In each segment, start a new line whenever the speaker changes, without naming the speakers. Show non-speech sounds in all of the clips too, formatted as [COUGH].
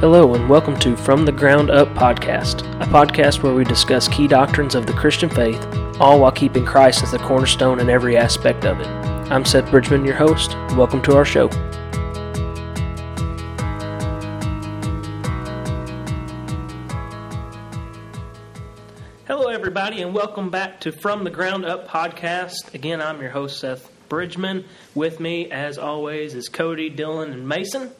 Hello, and welcome to From the Ground Up podcast, a podcast where we discuss key doctrines of the Christian faith, all while keeping Christ as the cornerstone in every aspect of it. I'm Seth Bridgman, your host. Welcome to our show. Hello, everybody, and welcome back to From the Ground Up podcast. Again, I'm your host, Seth Bridgman. With me, as always, is Cody, Dylan, and Mason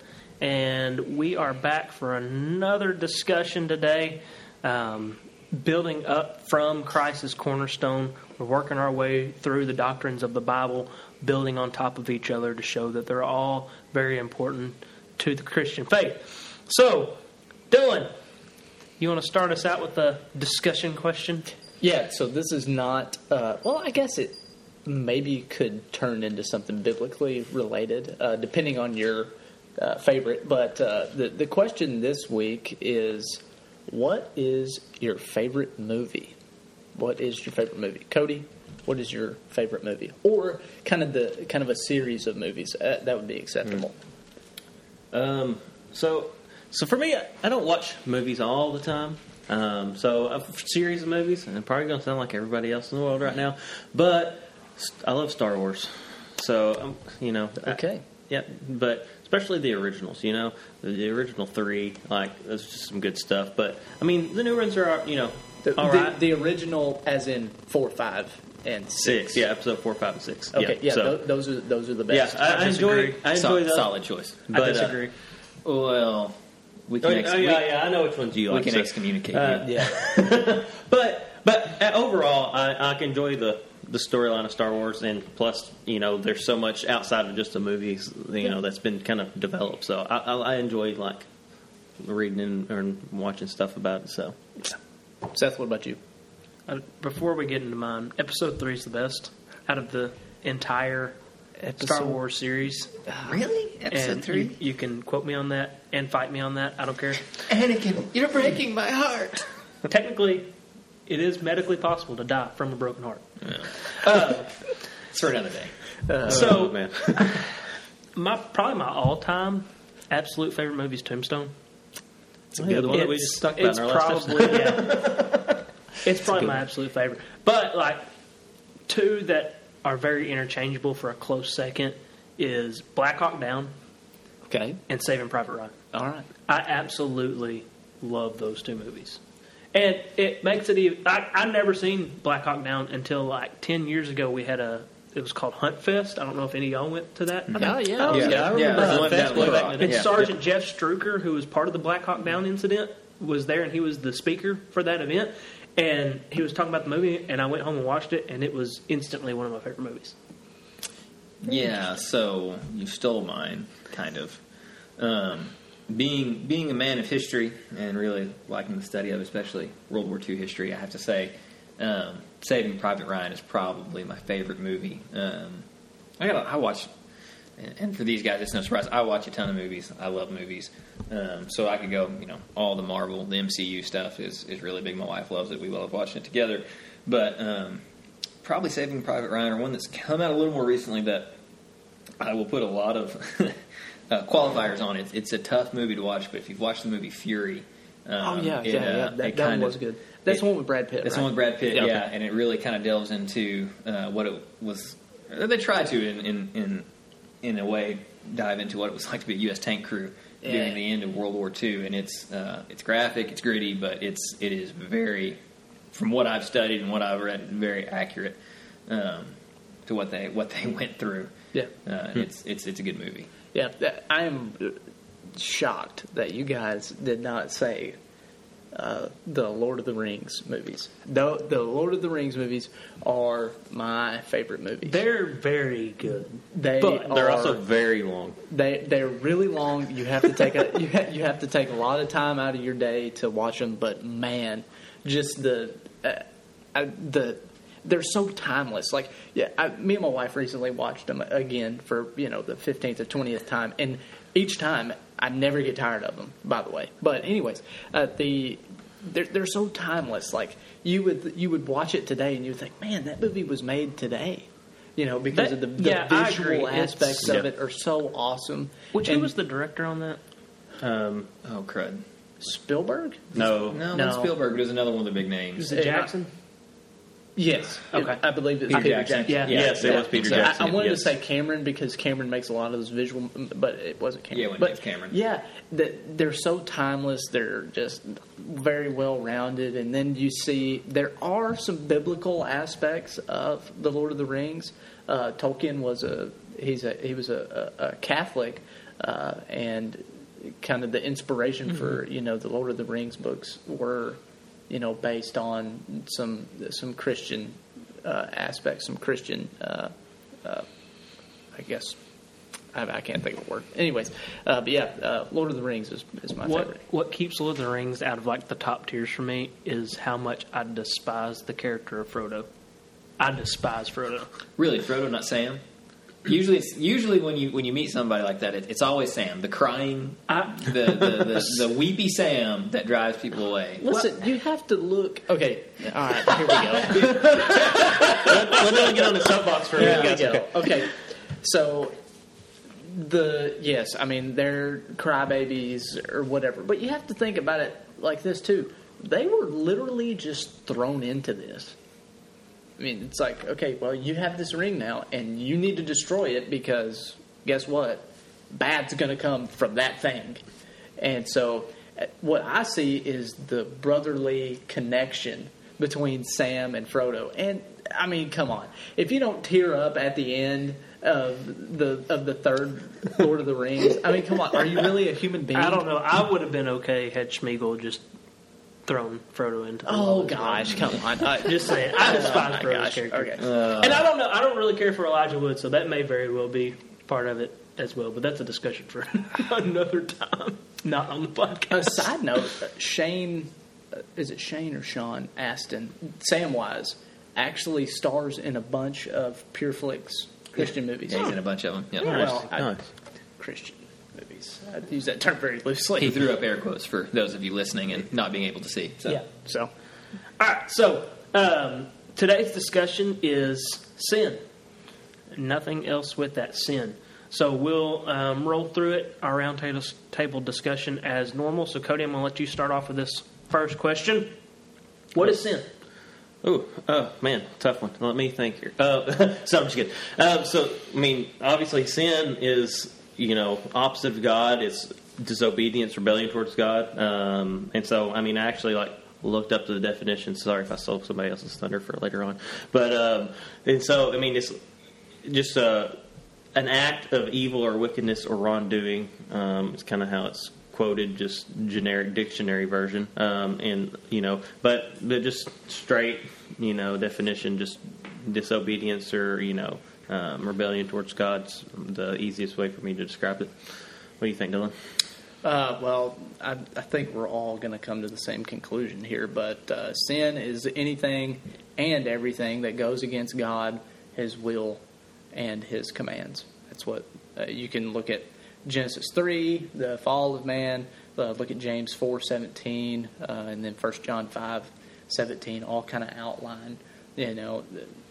and we are back for another discussion today. Um, building up from Christ's cornerstone, we're working our way through the doctrines of the Bible, building on top of each other to show that they're all very important to the Christian faith. So, Dylan, you want to start us out with a discussion question?
Yeah, so this is not, uh, well, I guess it maybe could turn into something biblically related, uh, depending on your uh, favorite. But uh, the the question this week is, what is your favorite movie? What is your favorite movie, Cody? What is your favorite movie, or kind of the kind of a series of movies uh, that would be acceptable?
Um, so, so for me, I, I don't watch movies all the time. Um, so a series of movies, and I'm probably going to sound like everybody else in the world right now, but I love Star Wars. So, um, you know,
okay,
I, yeah, but especially the originals. You know, the, the original three, like that's just some good stuff. But I mean, the new ones are you know
the,
all
the, the original, as in four, five, and six.
Six, yeah, episode four, five, and six.
Okay, yeah,
so,
th- those are those are the best.
yeah, I, I enjoy. I enjoy
solid,
those.
solid choice.
But,
I
uh,
disagree.
Well, we
Oh,
can ex-
oh, yeah, yeah, I know which ones you
we,
like.
we can
so-
excommunicate
uh,
you.
yeah, [LAUGHS]
but but uh, overall, I, I can enjoy the the storyline of Star Wars, and plus, you know, there's so much outside of just the movies, you know, that's been kind of developed. So I, I, I enjoy like reading and, and watching stuff about it. So
Seth, what about you?
Uh, before we get into mine, episode three is the best out of the entire Star Wars series. [SIGHS]
Really? Episode
and
three?
You, you can quote me on that and fight me on that. I don't care. [LAUGHS]
Anakin, you're breaking my heart. [LAUGHS]
Technically, it is medically possible to die from a broken heart.
Uh, it's for another day.
Uh, so, oh,
man, [LAUGHS]
my probably my all-time absolute favorite movie is Tombstone.
it's a good one that we just talked about
it's
in our last
probably yeah, [LAUGHS] it's probably my absolute favorite. But like two that are very interchangeable for a close second is Black Hawk Down
Okay,
and Saving Private Ryan.
all right.
I absolutely love those two movies. And it makes it even. I, I've never seen Black Hawk Down until like 10 years ago. We had a. It was called Hunt Fest. I don't know if any of y'all went to that.
Oh yeah,
Yeah,
yeah.
I remember
Yeah,
the
the
Hunt Fest
down
way back
road.
in the
And
day. Yeah.
Sergeant Jeff Struecker, who was part of the Black Hawk Down incident, was there and he was the speaker for that event. And he was talking about the movie, and I went home and watched it, and it was instantly one of my favorite movies.
Yeah, so you stole mine, kind of. Um, being being a man of history and really liking the study of especially World War II history, I have to say, um, Saving Private Ryan is probably my favorite movie. Um, I got I watch, and, for these guys, it's no surprise. I watch a ton of movies. I love movies, um, so I could go. You know, all the Marvel, the MCU stuff is is really big. My wife loves it. We love watching it together, but. Um, probably Saving Private Ryan, or one that's come out a little more recently that I will put a lot of [LAUGHS] uh, qualifiers on it. It's a tough movie to watch, but if you've watched the movie Fury, um,
Oh yeah,
it,
yeah,
uh,
yeah. That, that
kind
one
of-
was good. That's
it-
the one with Brad Pitt.
That's
right?
one with Brad Pitt,
Yeah,
yeah,
okay.
and it really kind of delves into uh, what it was. They try to, in, in in in a way, dive into what it was like to be a U.S. tank crew
Yeah.
during the end of World War II, and it's uh, it's graphic, it's gritty, but it's it is very, from what I've studied and what I've read, very accurate um, to what they what they [LAUGHS] went through.
Yeah.
uh, and it's it's it's a good movie.
Yeah, I am uh, shocked that you guys did not say uh, the Lord of the Rings movies. The, the Lord of the Rings movies are my favorite movies.
They're very good.
They
but
They're
are-
also very long.
They they're really long. You have to take a [LAUGHS] you, ha- you have to take a lot of time out of your day to watch them. But man, just the uh, I, the they're so timeless. Like yeah, I, me and my wife recently watched them again for you know the fifteenth or twentieth time, and each time I never get tired of them. By the way, but anyways, uh, the they're they're so timeless. Like you would you would watch it today and you would think, man, that movie was made today. You know, because
That-
of the, the
yeah,
visual
agree. It's-
aspects
Yeah.
of it are so awesome.
Which
And-
who was the director on that? Um,
Oh crud!
Spielberg?
No,
No,
No.
not Spielberg. But it was another one of the big names.
is it Jackson?
Yes.
Okay.
I believe it's
Peter
Peter,
Jackson.
Jackson.
Yeah.
Yes, it was Peter
exactly.
Jackson.
I, I wanted
yes.
to say Cameron because Cameron makes a lot of those visual, but it wasn't Cameron.
Yeah, it wasn't
but
James Cameron.
Yeah, that they're so timeless. They're just very well rounded, and then you see there are some biblical aspects of the Lord of the Rings. Uh, Tolkien was a he's a he was a, a, a Catholic, uh, and kind of the inspiration for you know the Lord of the Rings books were you know based on some some Christian uh, aspects, some Christian. Uh, uh, I guess I, I can't think of a word. Anyways, uh, but yeah, uh, Lord of the Rings is, is my
What
favorite.
what keeps Lord of the Rings out of like the top tiers for me is how much I despise the character of Frodo. I despise Frodo.
Really, Frodo, not Sam. Usually, it's usually when you when you meet somebody like that, it, it's always Sam, the crying,
I,
the, the, the, [LAUGHS] the weepy Sam that drives people away.
Listen, you have to look. Okay, all right, here we go. [LAUGHS]
let, let me get on the soapbox for a minute,
we
guys.
go. Okay, so the yes, I mean they're crybabies or whatever, but you have to think about it like this too. They were literally just thrown into this. I mean, it's like okay, well, you have this ring now, and you need to destroy it because guess what? Bad's going to come from that thing, and so uh, what I see is the brotherly connection between Sam and Frodo. And I mean, come on, if you don't tear up at the end of the of the third Lord of the Rings, I mean, come on, are you really a human being?
I don't know. I would have been okay had Sméagol just thrown Frodo into. The
Oh
wall as well.
gosh, come on. I, [LAUGHS]
Just saying, I despise
my
Frodo's
gosh,
character,
okay.
and I don't know. I don't really care for Elijah Wood, so that may very well be part of it as well. But that's a discussion for [LAUGHS] another time, not on the podcast.
A side note: uh, Shane, uh, is it Shane or Sean Astin? Samwise actually stars in a bunch of Pure Flix Christian movies.
Yeah, he's in a bunch of them. Yeah.
Well, I-
Nice.
Christian movies. I use that term very loosely.
He threw up air quotes for those of you listening and not being able to see. So.
Yeah.
So,
All right. So um, today's discussion is sin. Nothing else with that sin. So we'll um, roll through it, our round table, table discussion as normal. So Cody, I'm going to let you start off with this first question. What is sin?
Ooh, oh man, tough one. Let me think here. Uh, so I'm just kidding. Uh, so I mean, obviously, sin is you know opposite of God. It's disobedience, rebellion towards God. Um, and so I mean, I actually like looked up to the definition. Sorry if I stole somebody else's thunder for later on. But um, and so I mean, it's just uh, an act of evil or wickedness or wrongdoing. Um, it's kind of how it's quoted, just generic dictionary version, um, and you know, but but just straight, you know, definition, just disobedience or you know, um, rebellion towards God's the easiest way for me to describe it. What do you think, Dylan?
uh, well, I, I think we're all going to come to the same conclusion here. But uh, sin is anything and everything that goes against God, His will, and His commands. That's what uh, you can look at Genesis three, the fall of man. Uh, look at James four seventeen, uh, and then First John five seventeen. All kind of outline, you know,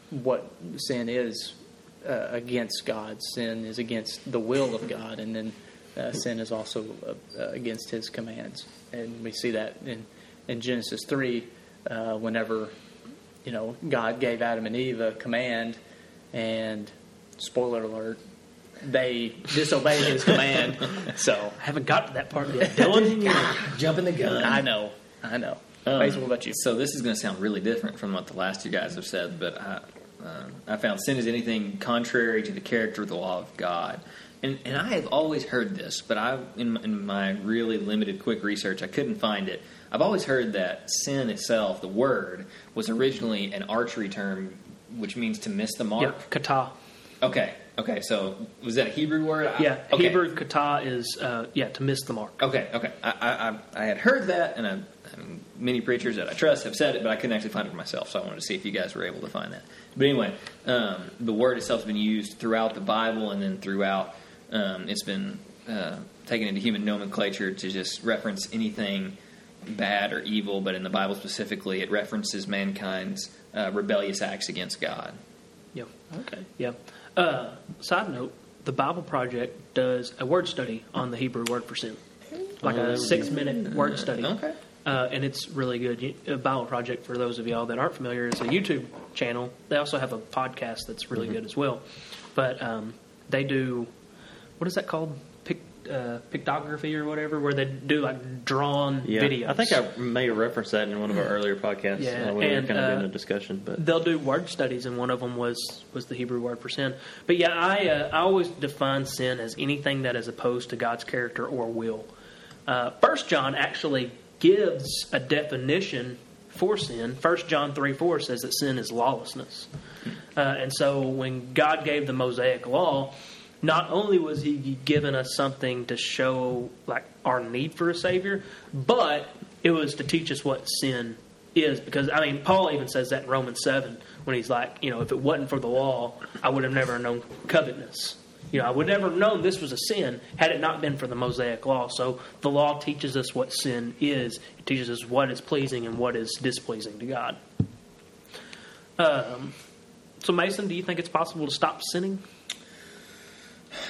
what sin is uh, against God. Sin is against the will of God, and then uh, sin is also uh, uh, against His commands. And we see that in in Genesis three, uh, whenever you know God gave Adam and Eve a command, and spoiler alert, they disobeyed His command. [LAUGHS] So
I haven't got to that part yet. Dylan, [LAUGHS]
Jumping the gun.
I know, I know.
Um,
Mason, what about you?
So this is going to sound really different from what the last two guys have said, but I, um, I found sin is anything contrary to the character of the law of God. And, and I have always heard this, but I, in, in my really limited, quick research, I couldn't find it. I've always heard that sin itself, the word, was originally an archery term, which means to miss the mark.
kata.
Okay, okay. So was that a Hebrew word? I-
Yeah,
okay.
Hebrew kata is uh, yeah to miss the mark.
Okay, okay. I, I, I- had heard that, and I, mean, many preachers that I trust have said it, but I couldn't actually find it for myself, so I wanted to see if you guys were able to find that. But anyway, um, the word itself has been used throughout the Bible, and then throughout um, it's been uh, taken into human nomenclature to just reference anything bad or evil, but in the Bible specifically, it references mankind's uh, rebellious acts against God.
Yeah. Okay. Yeah. Uh, side note: the Bible Project does a word study on the Hebrew word for sin. like
Oh,
a six minute word study.
Okay.
Uh, and it's really good. A Bible Project, for those of y'all that aren't familiar, is a YouTube channel. They also have a podcast that's really good as well. But um, they do, what is that called? Uh, pictography or whatever, where they do like drawn
Yeah,
videos.
I think I may have referenced that in one of our earlier podcasts
Yeah,
uh, when we
and,
were kind of in a discussion. But
they'll do word studies, and one of them was was the Hebrew word for sin. But yeah, I uh, I always define sin as anything that is opposed to God's character or will. Uh, First John actually gives a definition for sin. First John three four says that sin is lawlessness, uh, and so when God gave the Mosaic law. Not only was he giving us something to show like our need for a savior, but it was to teach us what sin is because I mean Paul even says that in Romans seven when he's like, you know, if it wasn't for the law, I would have never known covetousness. You know, I would never have known this was a sin had it not been for the Mosaic law. So the law teaches us what sin is. It teaches us what is pleasing and what is displeasing to God. Um, so Mason, do you think it's possible to stop sinning?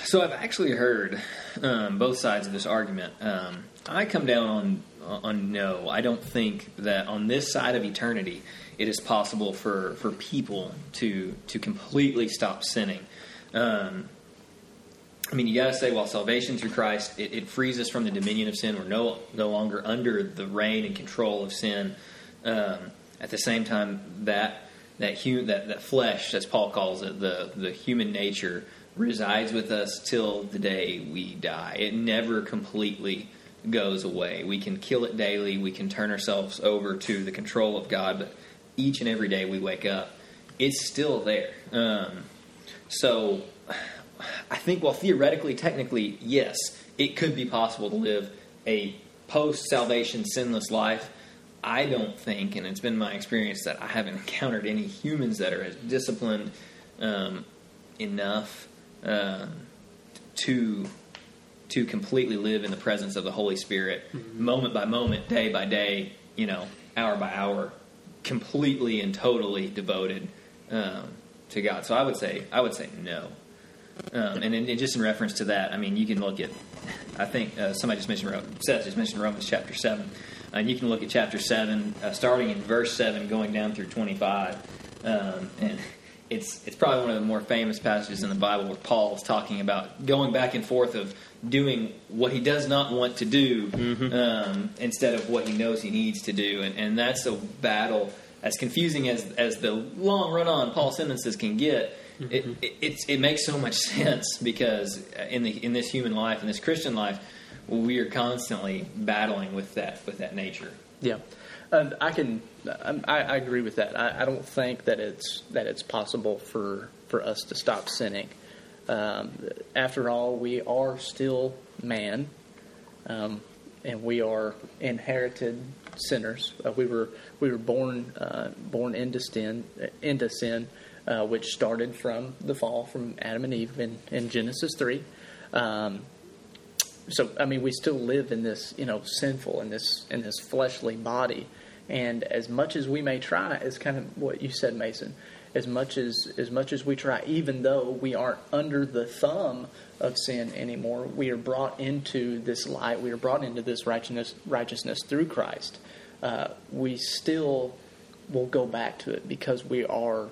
So I've actually heard um, both sides of this argument. Um, I come down on on no. I don't think that on this side of eternity it is possible for, for people to to completely stop sinning. Um, I mean, you got to say, while salvation through Christ, it, it frees us from the dominion of sin. We're no no longer under the reign and control of sin. Um, at the same time, that that that that flesh, as Paul calls it, the the human nature resides with us till the day we die. It never completely goes away. We can kill it daily. We can turn ourselves over to the control of God, but each and every day we wake up, it's still there. Um, so I think, while theoretically, technically, yes, it could be possible to live a post salvation sinless life. I don't think, and it's been my experience that I haven't [LAUGHS] encountered any humans that are as disciplined um, enough um, to to completely live in the presence of the Holy Spirit, moment by moment, day by day, you know, hour by hour, completely and totally devoted um, to God. So I would say, I would say no. Um, and, in, and just in reference to that, I mean, you can look at. I think uh, somebody just mentioned Seth just mentioned Romans chapter seven, and you can look at chapter seven, uh, starting in verse seven, going down through twenty-five, um, and it's it's probably one of the more famous passages in the Bible where Paul is talking about going back and forth of doing what he does not want to do um, instead of what he knows he needs to do, and, and that's a battle as confusing as as the long run on Paul sentences can get. It, it, it's, it makes so much [LAUGHS] sense because in the in this human life, in this Christian life, we are constantly battling with that with that nature.
Yeah, and I can. um, I, I agree with that. I, I don't think that it's that it's possible for for us to stop sinning. Um, after all, we are still man, um, and we are inherited sinners. Uh, we were we were born uh, born into sin into sin, uh, which started from the fall from Adam and Eve in, in Genesis three. Um, so I mean, we still live in this, you know, sinful in this in this fleshly body, and as much as we may try, is kind of what you said, Mason. As much as as much as we try, even though we aren't under the thumb of sin anymore, we are brought into this light. We are brought into this righteousness righteousness through Christ. Uh, we still will go back to it because we are,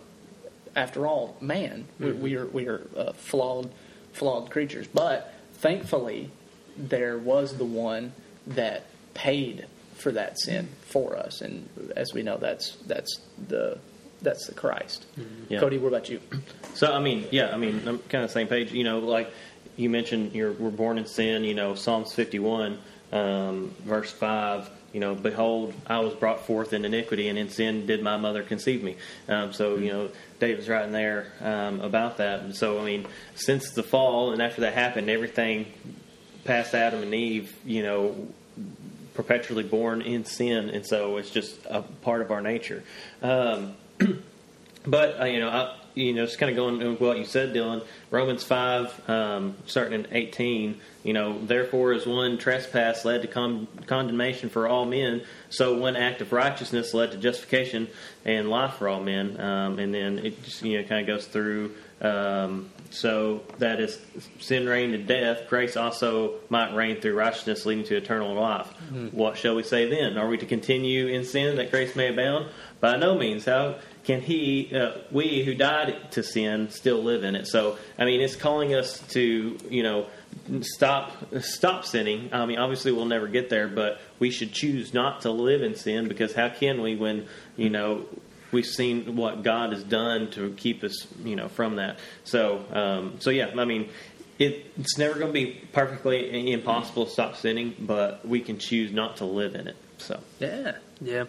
after all, man. We, we are we are uh, flawed flawed creatures, but thankfully there was the one that paid for that sin for us, and as we know, that's that's the that's the Christ.
Yeah.
Cody, what about you?
So I mean, yeah, I mean, I'm kind of the same page. You know, like you mentioned, you're we're born in sin. You know, Psalms 51, um, verse five. You know, behold, I was brought forth in iniquity, and in sin did my mother conceive me. Um, so you know, David's writing there um, about that. And so I mean, since the fall and after that happened, everything past Adam and Eve, you know, perpetually born in sin, and so it's just a part of our nature. Um, [CLEARS THROAT] but uh, you know, I, you know, just kind of going with what you said, Dylan. Romans five, um, starting in eighteen. You know, therefore, as one trespass led to con- condemnation for all men, so one act of righteousness led to justification and life for all men. Um, and then it just you know kind of goes through. Um, so that is sin reigned to death, grace also might reign through righteousness, leading to eternal life. What shall we say then? Are we to continue in sin that grace may abound? By no means. How can he, uh, we who died to sin, still live in it? So, I mean, it's calling us to, you know, stop stop sinning. I mean, obviously we'll never get there, but we should choose not to live in sin because how can we when you know we've seen what God has done to keep us you know from that. So um, so yeah, I mean. It, it's never going to be perfectly impossible to stop sinning, but we can choose not to live in it. So
Yeah.
Yeah.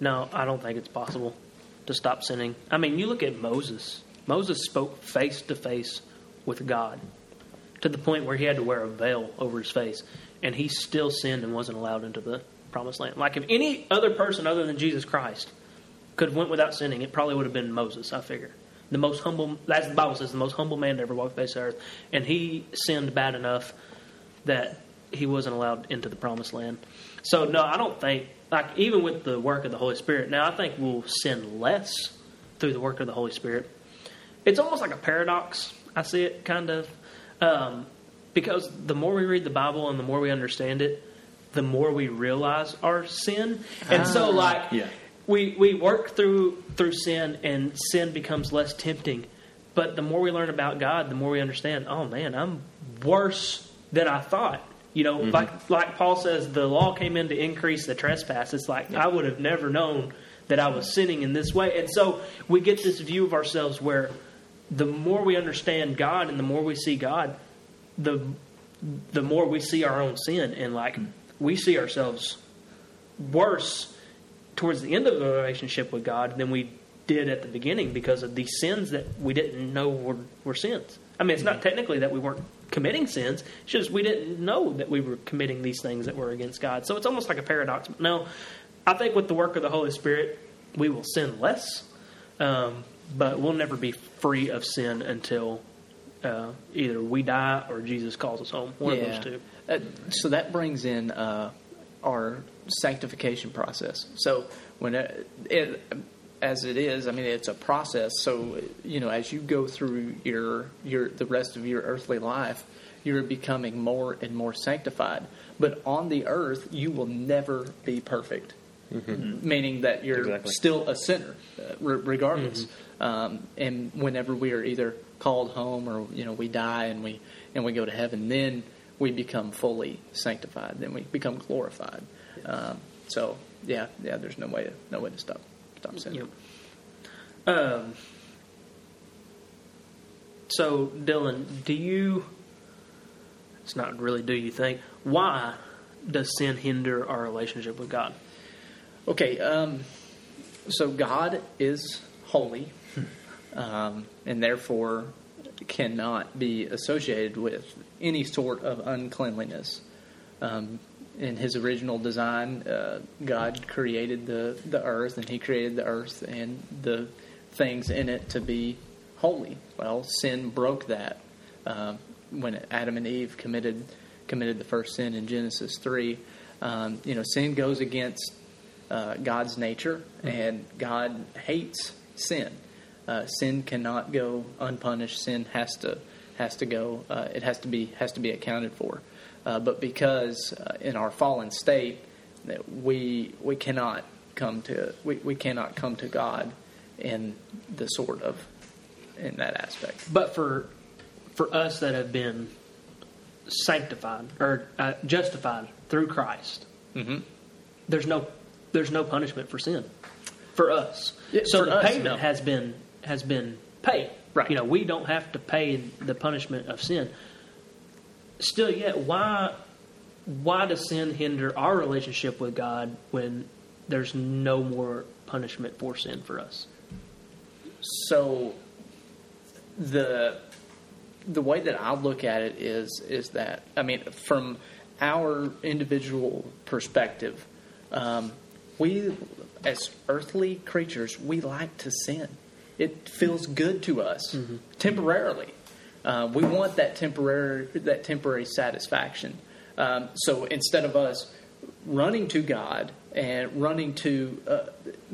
No, I don't think it's possible to stop sinning. I mean, you look at Moses. Moses spoke face to face with God to the point where he had to wear a veil over his face, and he still sinned and wasn't allowed into the promised land. Like if any other person other than Jesus Christ could have went without sinning, it probably would have been Moses. I figure the most humble. As the Bible says, the most humble man to ever walk the face of the earth, and he sinned bad enough that he wasn't allowed into the promised land. So no, I don't think like even with the work of the Holy Spirit. Now I think we'll sin less through the work of the Holy Spirit. It's almost like a paradox. I see it kind of um, because the more we read the Bible and the more we understand it, the more we realize our sin. And so, like,
Yeah.
We we work through through sin, and sin becomes less tempting. But the more we learn about God, the more we understand. Oh man, I'm worse than I thought. You know, mm-hmm. like like Paul says, the law came in to increase the trespass. It's like I would have never known that I was sinning in this way. And so we get this view of ourselves where the more we understand God and the more we see God, the the more we see our own sin and like we see ourselves worse towards the end of the relationship with God than we did at the beginning because of these sins that we didn't know were, were sins. I mean, it's not technically that we weren't committing sins; it's just we didn't know that we were committing these things that were against God. So it's almost like a paradox. No, I think with the work of the Holy Spirit, we will sin less, um, but we'll never be free of sin until uh, either we die or Jesus calls us home. One of those two.
Uh, so that brings in uh, our sanctification process. So when it, it, as it is, I mean, it's a process. So you know, as you go through your your the rest of your earthly life, you're becoming more and more sanctified. But on the earth, you will never be perfect. Meaning that you're
Exactly.
still a sinner, uh, re- regardless. Um, and whenever we are either called home or you know we die and we and we go to heaven, then we become fully sanctified. Then we become glorified. Um, so yeah, yeah. There's no way to no way to stop stop sinning.
Yep. Um, so, Dylan, do you? It's not really. Do you think why does sin hinder our relationship with God?
Okay, um, so God is holy, um, and therefore cannot be associated with any sort of uncleanliness. Um, in His original design, uh, God created the the earth, and He created the earth and the things in it to be holy. Well, sin broke that um, when Adam and Eve committed committed the first sin in Genesis three. Um, you know, sin goes against uh, God's nature, and God hates sin. Uh, sin cannot go unpunished. Sin has to has to go. Uh, it has to be has to be accounted for. Uh, but because uh, in our fallen state, that we we cannot come to we, we cannot come to God in the sort of in that aspect.
But for for us that have been sanctified or uh, justified through Christ,
Mm-hmm.
there's no there's no punishment for sin for us. So
for
the
us,
payment
no.
has been has been paid.
Right.
You know, we don't have to pay the punishment of sin. Still, yet why why does sin hinder our relationship with God when there's no more punishment for sin for us?
So the the way that I look at it is is that I mean from our individual perspective, um, we as earthly creatures we like to sin. it feels good to us temporarily. Uh, we want that temporary that temporary satisfaction. Um, so instead of us running to God and running to uh,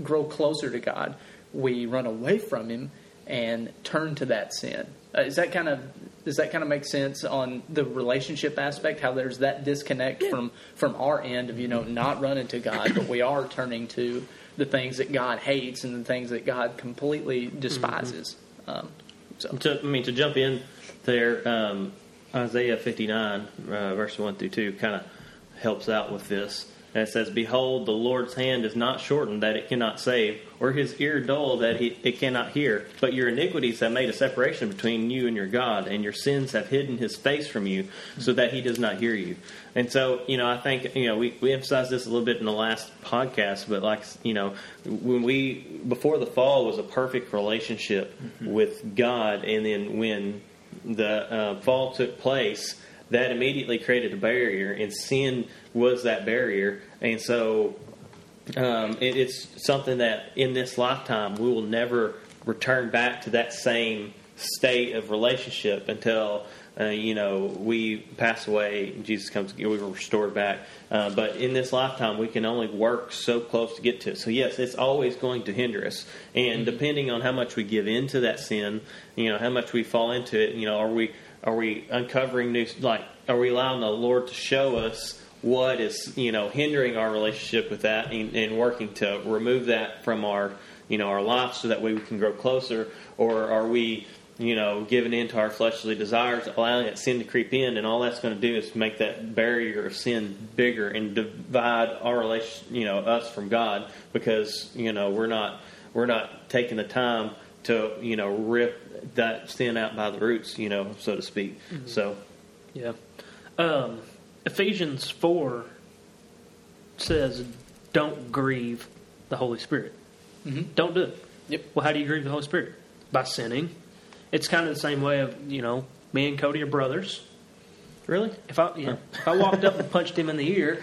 grow closer to God, we run away from Him and turn to that sin. Uh, is that kind of does that kind of make sense on the relationship aspect? How there's that disconnect from from our end of you know not running to God, but we are turning to the things that God hates and the things that God completely despises. Um, so
To, I mean, to jump in there, um, Isaiah 59, uh, verse 1 through 2, kind of helps out with this. And it says, Behold, the Lord's hand is not shortened that it cannot save, or his ear dull that he, it cannot hear. But your iniquities have made a separation between you and your God, and your sins have hidden his face from you, so that he does not hear you. And so, you know, I think, you know, we, we emphasized this a little bit in the last podcast, but like, you know, when we, before the fall was a perfect relationship with God, and then when the uh, fall took place, that immediately created a barrier, and sin was that barrier. And so um, it, it's something that in this lifetime we will never return back to that same state of relationship until. Uh, you know, we pass away, Jesus comes, we were restored back. Uh, but in this lifetime, we can only work so close to get to it. So, yes, it's always going to hinder us. And depending on how much we give into that sin, you know, how much we fall into it, you know, are we are we uncovering new like are we allowing the lord to show us what is you know hindering our relationship with that and, and working to remove that from our you know our life so that way we can grow closer or are we you know giving in to our fleshly desires allowing that sin to creep in and all that's going to do is make that barrier of sin bigger and divide our relation you know us from god because you know we're not we're not taking the time to you know rip that sin out by the roots, you know, so to speak. So
Yeah. Um, Ephesians 4 says, don't grieve the Holy Spirit.
Mhm.
Don't do it.
Yep.
Well, how do you grieve the Holy Spirit? By sinning. It's kind of the same way of, you know, me and Cody are brothers.
really,
If I, yeah, if I walked up and punched him in the ear,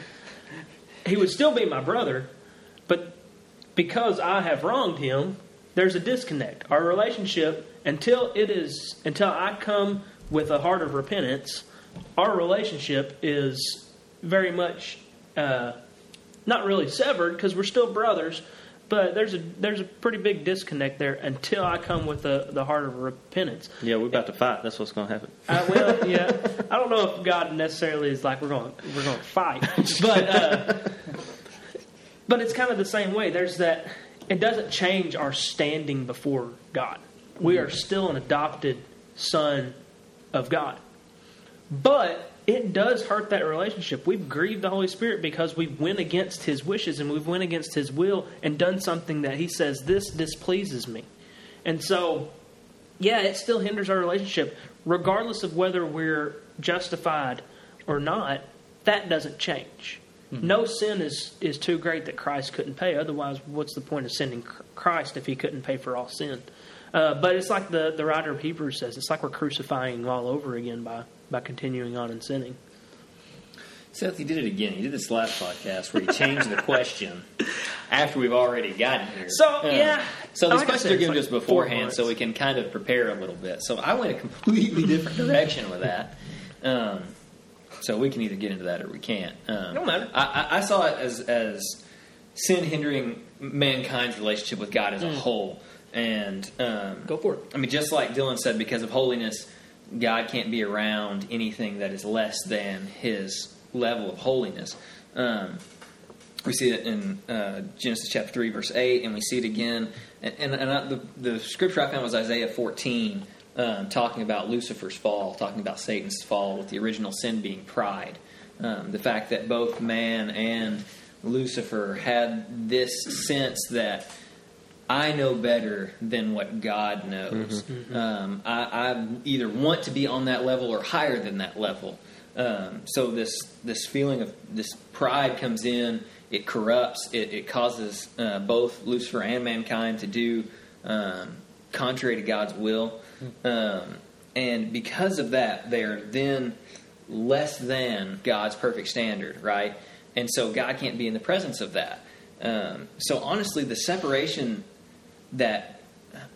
he would still be my brother, but because I have wronged him, there's a disconnect. Our relationship, until it is, until I come with a heart of repentance, our relationship is very much uh, not really severed because we're still brothers. But there's a there's a pretty big disconnect there until I come with the, the heart of repentance.
yeah, we're about to fight. That's what's going to happen.
I well, [LAUGHS] yeah, I don't know if God necessarily is like we're going we're going to fight, [LAUGHS] but uh, but it's kind of the same way. There's that. It doesn't change our standing before God. We are still an adopted son of God, but it does hurt that relationship. We've grieved the Holy Spirit because we've went against His wishes and we've went against His will and done something that He says this displeases me, and so yeah, it still hinders our relationship, regardless of whether we're justified or not. That doesn't change. No sin is, is too great that Christ couldn't pay. Otherwise, what's the point of sending Christ if He couldn't pay for all sin? Uh, but it's like the, the writer of Hebrews says it's like we're crucifying all over again by, by continuing on and sinning.
Seth, he did it again. He did this last podcast where he changed the question after we've already gotten here.
So, yeah.
So these
Like
questions
said,
are given
like
to us beforehand, so we can kind of prepare a little bit. So I went a completely different [LAUGHS] direction with that. Um, so we can either get into that or we can't. Um,
Don't matter.
I, I, saw it as as sin hindering mankind's relationship with God as a whole, and um,
Go for it.
I mean, just like Dylan said, because of holiness, God can't be around anything that is less than His level of holiness. Um, we see it in uh, Genesis chapter three, verse eight, and we see it again. And, and, and I, the, the scripture I found was Isaiah fourteen, um, talking about Lucifer's fall, talking about Satan's fall, with the original sin being pride. Um, the fact that both man and Lucifer had this sense that I know better than what God knows. Um, I, I either want to be on that level or higher than that level. Um, so this this feeling of this pride comes in. It corrupts. It, it causes uh, both Lucifer and mankind to do um, contrary to God's will. Um, and because of that, they are then less than God's perfect standard, right? And so God can't be in the presence of that. Um, so honestly, the separation that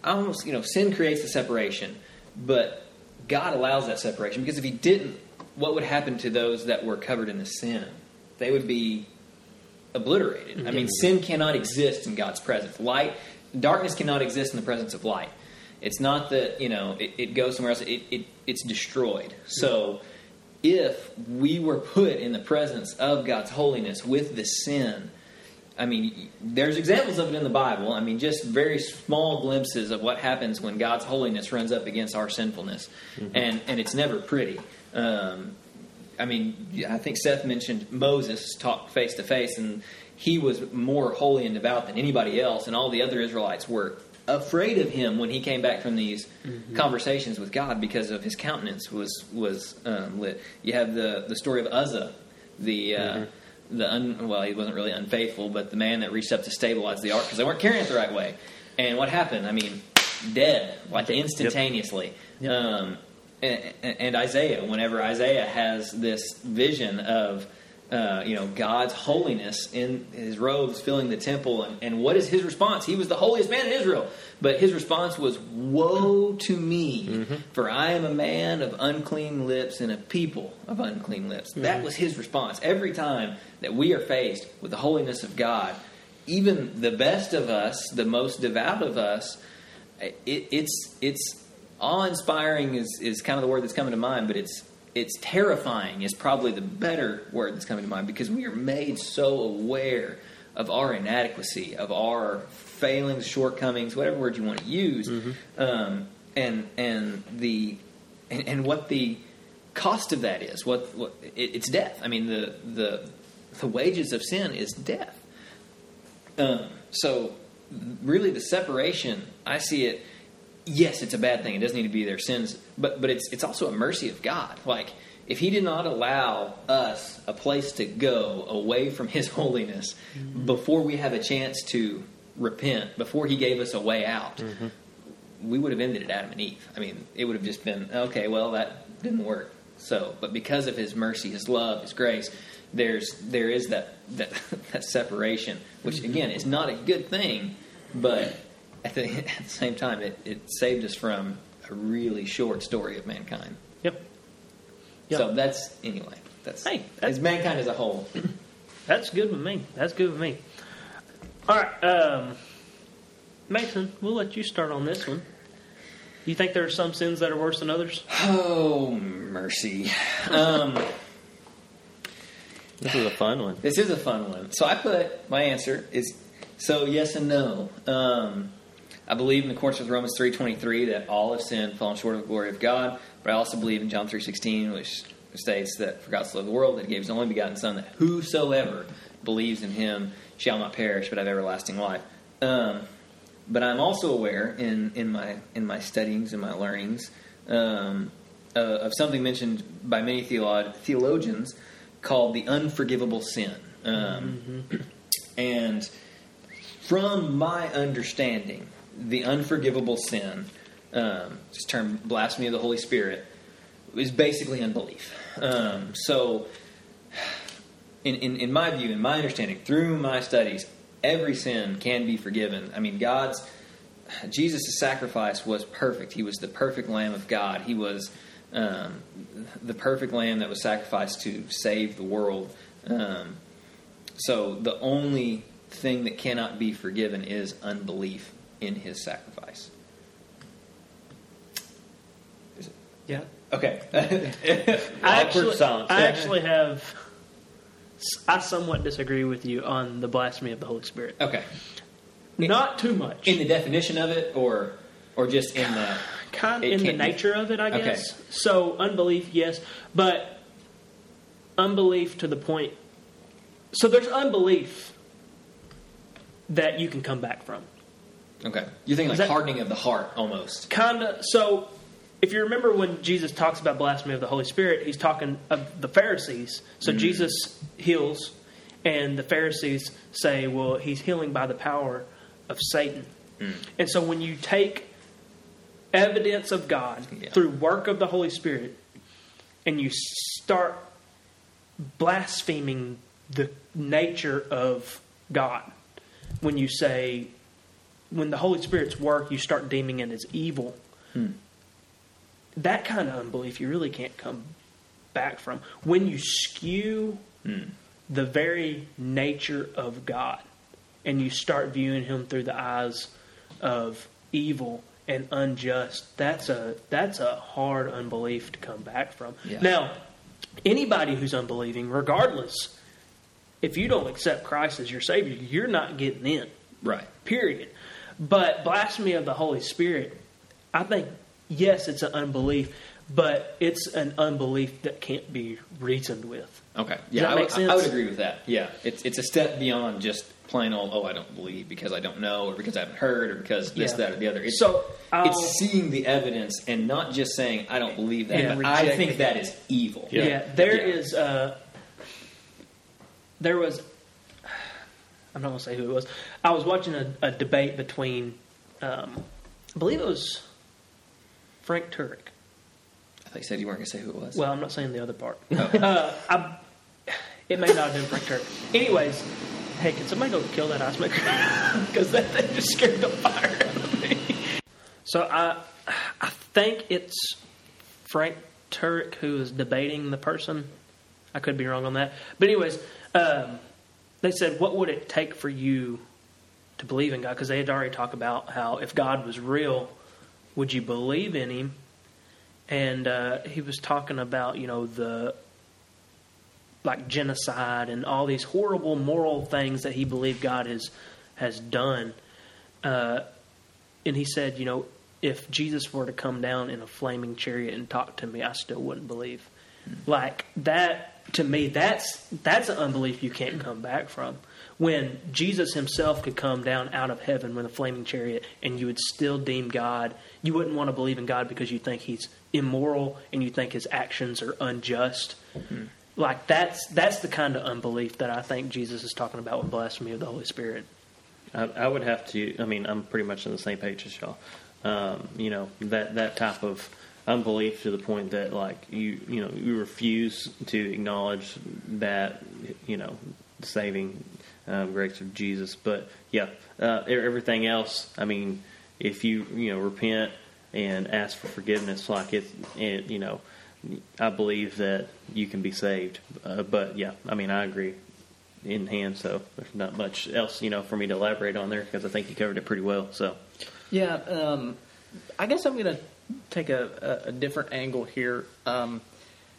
almost you know sin creates the separation, but God allows that separation because if He didn't, what would happen to those that were covered in the sin? They would be obliterated. I mean, sin cannot exist in God's presence. Light, darkness cannot exist in the presence of light. It's not that you know it, it goes somewhere else. It, it it's destroyed. So, if we were put in the presence of God's holiness with the sin, I mean, there's examples of it in the Bible. I mean, just very small glimpses of what happens when God's holiness runs up against our sinfulness, and and it's never pretty. Um, I mean, I think Seth mentioned Moses talked face to face, and he was more holy and devout than anybody else, and all the other Israelites were afraid of him when he came back from these conversations with God because of his countenance was was um, lit. You have the the story of Uzzah, the. Uh, The un, well, he wasn't really unfaithful, but the man that reached up to stabilize the ark because they weren't carrying it the right way. And what happened? I mean, dead like instantaneously. Um, and, and Isaiah, whenever Isaiah has this vision of uh, you know God's holiness in his robes filling the temple, and, and what is his response? He was the holiest man in Israel, but his response was, "Woe to me, for I am a man of unclean lips and a people of unclean lips." That was his response every time that we are faced with the holiness of God. Even the best of us, the most devout of us, it, it's it's awe-inspiring is, is kind of the word that's coming to mind, but it's it's terrifying is probably the better word that's coming to mind because we are made so aware of our inadequacy, of our failings, shortcomings, whatever word you want to use, um, and and the and, and what the cost of that is. What, what it, it's death. I mean the the the wages of sin is death. Um, so really, the separation I see it yes, it's a bad thing. It doesn't need to be their sins, but but it's it's also a mercy of God. Like if He did not allow us a place to go away from His [LAUGHS] holiness mm-hmm. before we have a chance to repent, before He gave us a way out, mm-hmm. we would have ended at Adam and Eve. I mean, it would have just been okay. Well, that didn't work. So, but because of His mercy, His love, His grace, there's there is that that, [LAUGHS] that separation, which mm-hmm. again is not a good thing, but at the, [LAUGHS] at the same time, it, it saved us from a really short story of mankind.
Yep. Yep.
So that's anyway. That's
Hey, that's-
as mankind as a whole. [CLEARS THROAT]
That's good with me. That's good with me. All right, um, Mason, we'll let you start on this one. You think there are some sins that are worse than others?
Oh mercy! Um,
This is a fun one.
this is a fun one. So I put my answer is so yes and no. Um, I believe in the course of Romans three twenty three that all have sinned, fallen short of the glory of God. But I also believe in John three sixteen, which states that for God so loved the world that He gave His only begotten Son, that whosoever believes in Him shall not perish but have everlasting life. Um, but I'm also aware in, in my in my studyings and my learnings um, uh, of something mentioned by many theolo- theologians called the unforgivable sin. Um, And from my understanding, the unforgivable sin, um, this term blasphemy of the Holy Spirit, is basically unbelief. Um, so, in, in, in my view, in my understanding, through my studies, every sin can be forgiven. I mean, God's Jesus' sacrifice was perfect. He was the perfect Lamb of God. He was um, the perfect Lamb that was sacrificed to save the world. Um, so the only thing that cannot be forgiven is unbelief in His sacrifice.
Yeah.
Okay.
I [LAUGHS]
Awkward
actually,
silence.
I actually have. I somewhat disagree with you on the blasphemy of the Holy Spirit.
okay.
Not too much.
In the definition of it, or or just in the [SIGHS]
kind in the
can't be-
nature of it, I
Okay.
guess. So unbelief, yes, but unbelief to the point. So there's unbelief that you can come back from.
Okay. You think like
that-
hardening of the heart almost.
Kind of. So if you remember when Jesus talks about blasphemy of the Holy Spirit, he's talking of the Pharisees. So mm-hmm. Jesus heals, and the Pharisees say, "Well, he's healing by the power of Satan." Mm. And so when you take evidence of God
Yeah.
through work of the Holy Spirit, and you start blaspheming the nature of God, when you say when the Holy Spirit's work, you start deeming it as evil. Hmm. That kind of unbelief you really can't come back from. When you skew hmm. the very nature of God and you start viewing Him through the eyes of evil and unjust, that's a that's a hard unbelief to come back from.
Yeah.
Now, anybody who's unbelieving, regardless, if you don't accept Christ as your Savior, you're not getting in
Right.
period. But blasphemy of the Holy Spirit, I think, yes, it's an unbelief, but it's an unbelief that can't be reasoned with.
Okay.
that
Yeah, I,
make
would- I would agree with that. Yeah, it's it's a step beyond just plain old. Oh, I don't believe because I don't know, or because I haven't heard, or because this,
Yeah.
that, or the other. It's,
So, I'll-
it's seeing the evidence and not just saying I don't believe that.
And
but I think that is evil.
Yeah, there
Yeah.
is. Uh, there was. I'm not going to say who it was. I was watching a, a debate between, um, I believe it was Frank Turek.
I thought you said you weren't going to say who it was.
Well, I'm not saying the other part.
Oh. [LAUGHS]
Uh, I, it may not have been Frank Turek. Anyways, hey, can somebody go kill that ice maker? [LAUGHS] Because that thing just scared the fire out of me. So I, I think it's Frank Turek who is debating the person. I could be wrong on that. But anyways, um, they said, what would it take for you to believe in God? Because they had already talked about how if God was real, would you believe in Him? and uh, he was talking about you know the like genocide and all these horrible moral things that he believed God has has done. Uh, and he said, you know, if Jesus were to come down in a flaming chariot and talk to me, I still wouldn't believe. Like that to me, that's that's an unbelief you can't come back from. When Jesus Himself could come down out of heaven with a flaming chariot, and you would still deem God, you wouldn't want to believe in God because you think He's immoral and you think His actions are unjust. Like that's that's the kind of unbelief that I think Jesus is talking about with blasphemy of the Holy Spirit.
I, I would have to. I mean, I'm pretty much on the same page as y'all. Um, you know that that type of unbelief to the point that like you you know you refuse to acknowledge that you know saving um, grace of Jesus. But yeah, uh, everything else. I mean, if you you know repent and ask for forgiveness, like it, it you know. I believe that you can be saved, uh, but yeah, I mean, I agree in hand, so there's not much else, you know, for me to elaborate on there because I think you covered it pretty well. So,
Yeah, um, I guess I'm going to take a, a, a different angle here. Um,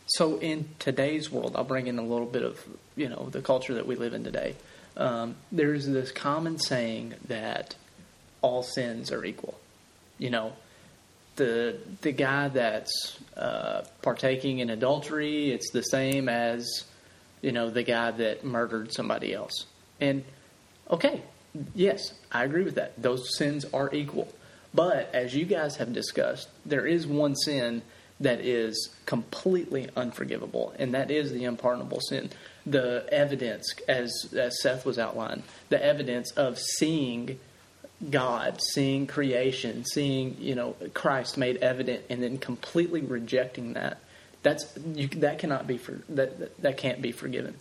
so, in today's world, I'll bring in a little bit of you know the culture that we live in today. Um, there's this common saying that all sins are equal. You know, the the guy that's uh, partaking in adultery, it's the same as you know the guy that murdered somebody else. And okay, yes, I agree with that. Those sins are equal. But as you guys have discussed, there is one sin that is completely unforgivable, and that is the unpardonable sin. The evidence, as, as Seth was outlined, the evidence of seeing God, seeing creation, seeing you know Christ made evident, and then completely rejecting that. That's you, that cannot be for that that, can't be forgiven.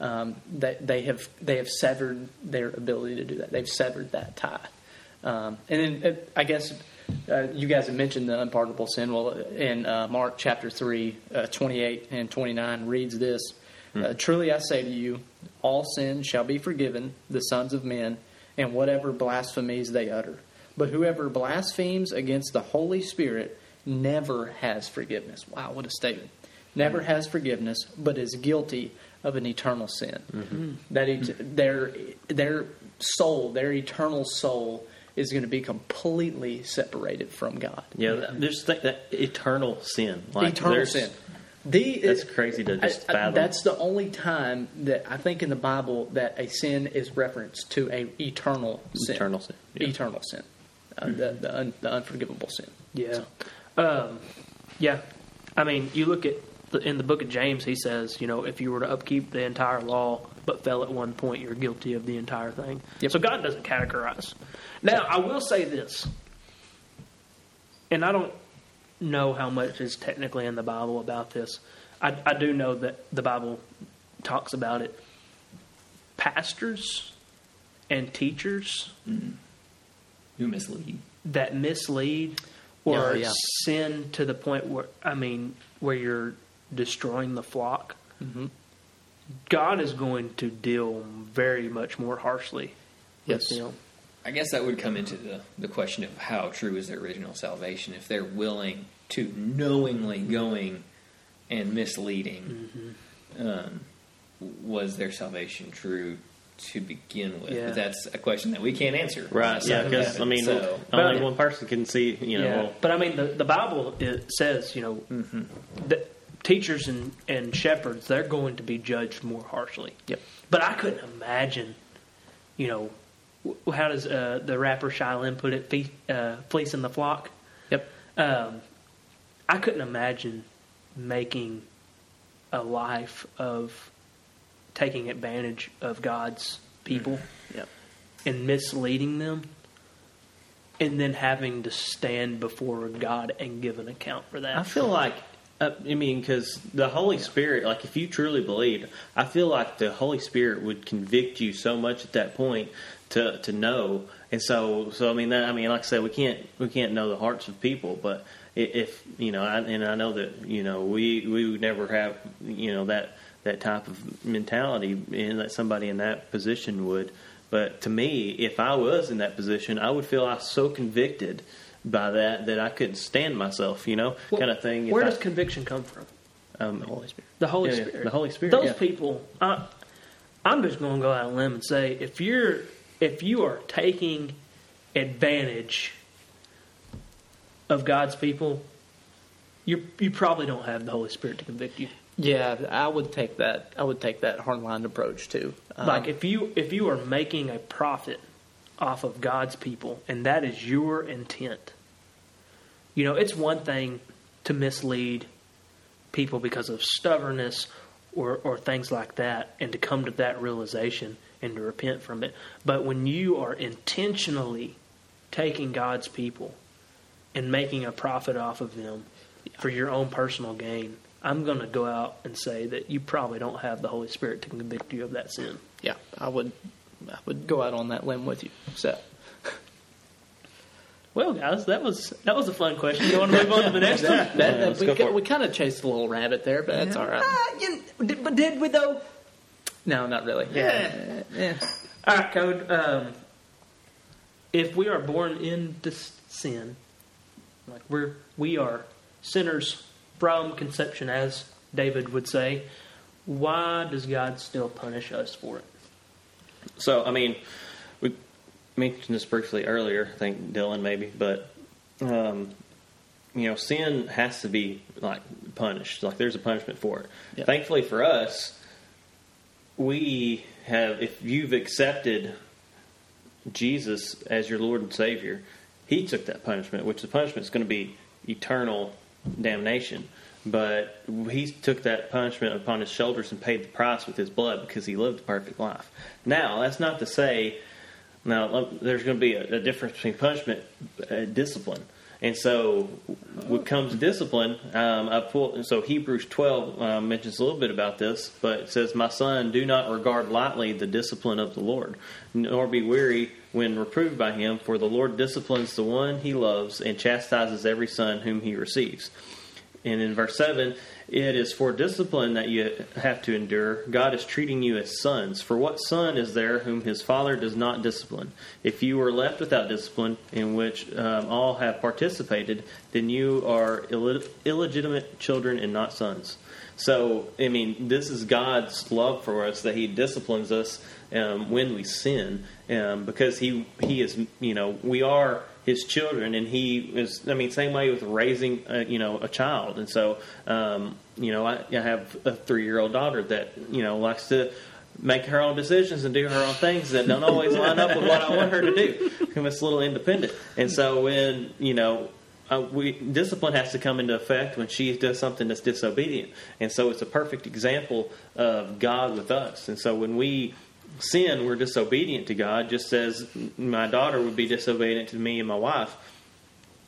Um, that they have they have severed their ability to do that. They've severed that tie. Um, and then uh, I guess uh, you guys have mentioned the unpardonable sin. Well, in uh, Mark chapter 3, uh, 28 and 29 reads this uh, Truly I say to you, all sin shall be forgiven the sons of men, and whatever blasphemies they utter. But whoever blasphemes against the Holy Spirit never has forgiveness. Wow, what a statement. Never has forgiveness, but is guilty of an eternal sin. That et- their, their soul, their eternal soul, is going to be completely separated from God.
yeah, that- just think that eternal sin, like
eternal sin. The,
That's crazy to just
I- I-
fathom.
that's the only time that I think in the Bible that a sin is referenced to a eternal sin.
Eternal sin, yeah.
Eternal sin. Uh, the, the, un, the unforgivable sin.
Yeah. Um, yeah. I mean, you look at the, in the book of James, he says, you know, if you were to upkeep the entire law but fell at one point, you're guilty of the entire thing.
Yep.
So God doesn't categorize. Now, I will say this, and I don't know how much is technically in the Bible about this. I, I do know that the Bible talks about it. Pastors and teachers
Who mislead?
that mislead or
Yeah, yeah.
sin to the point where I mean where you're destroying the flock,
Mhm.
God is going to deal very much more harshly
Yes.
with them.
I guess that would come into the, the question of how true is their original salvation. If they're willing to knowingly going and misleading, um, was their salvation true to begin with?
Yeah.
But that's a question that we can't answer.
Right.
So,
Yeah. Because I mean,
so,
only
But-
one person can see. You know.
yeah,
well,
but I mean the the Bible it says you know
Mm-hmm.
that teachers and and shepherds they're going to be judged more harshly.
Yep.
But I couldn't imagine, you know, how does uh, the rapper Shai Linne put it? Fe- uh, fleecing the flock.
Yep.
Um, I couldn't imagine making a life of taking advantage of God's people
Yep.
and misleading them, and then having to stand before God and give an account for that.
I feel like, Uh, I mean, because the Holy Spirit, like if you truly believed, I feel like the Holy Spirit would convict you so much at that point to to know. And so, so I mean, that I mean, like I said, we can't we can't know the hearts of people, but if you know, I, and I know that you know, we we would never have you know that that type of mentality, and that somebody in that position would. But to me, if I was in that position, I would feel I was so convicted by that that I couldn't stand myself, you know,
Well,
kind of thing.
Where
If
does
I-
conviction come from?
um,
The Holy Spirit.
The Holy
Yeah, yeah,
Spirit.
the Holy Spirit,
Those
yeah.
people. I, I'm just going to go out on a limb and say if you're if you are taking advantage of God's people, you you probably don't have the Holy Spirit to convict you.
Yeah, I would take that. I would take that hardline approach too. Um,
like if you if you are making a profit off of God's people and that is your intent. You know, it's one thing to mislead people because of stubbornness or or things like that and to come to that realization and to repent from it. But when you are intentionally taking God's people and making a profit off of them for your own personal gain, I'm going to go out and say that you probably don't have the Holy Spirit to convict you of that sin.
yeah, I would. I would go out on that limb with you. So [LAUGHS]
Well, guys, that was that was a fun question. You want to move on to the next [LAUGHS] one?
that, that-
let's
we,
go for
ki-
it.
we kind of chased a little rabbit there, but that's all right.
Ah, you- did- but did we though?
No, not really.
Yeah.
Yeah.
All right, code. Um, if we are born into sin, like we're we are sinners from conception, as David would say, why does God still punish us for it?
So, I mean, we mentioned this briefly earlier. I think Dylan maybe, but um, you know, sin has to be like punished. Like there's a punishment for it.
Yeah.
Thankfully for us, we have. If you've accepted Jesus as your Lord and Savior, He took that punishment, which the punishment is going to be eternal damnation. But he took that punishment upon his shoulders and paid the price with his blood because he lived a perfect life. Now, that's not to say, now there's going to be a, a difference between punishment and discipline. And so, what comes to discipline, um, I pulled, so Hebrews 12 um, mentions a little bit about this, but it says, My son, do not regard lightly the discipline of the Lord, nor be weary when reproved by him, for the Lord disciplines the one he loves and chastises every son whom he receives. And in verse 7, it is for discipline that you have to endure. God is treating you as sons. For what son is there whom his father does not discipline? If you were left without discipline, in which um, all have participated, then you are Ill- illegitimate children and not sons. So, I mean, this is God's love for us that He disciplines us um, when we sin, um, because He He is, you know, we are His children, and He is. I mean, same way with raising, uh, you know, a child, and so, um, you know, I, I have a three-year-old daughter that you know likes to make her own decisions and do her own things that don't always line up with what I want her to do. [LAUGHS] It's a little independent, and so when you know uh, we discipline has to come into effect when she does something that's disobedient, and so it's a perfect example of God with us. And so when we sin, we're disobedient to God, just as my daughter would be disobedient to me and my wife.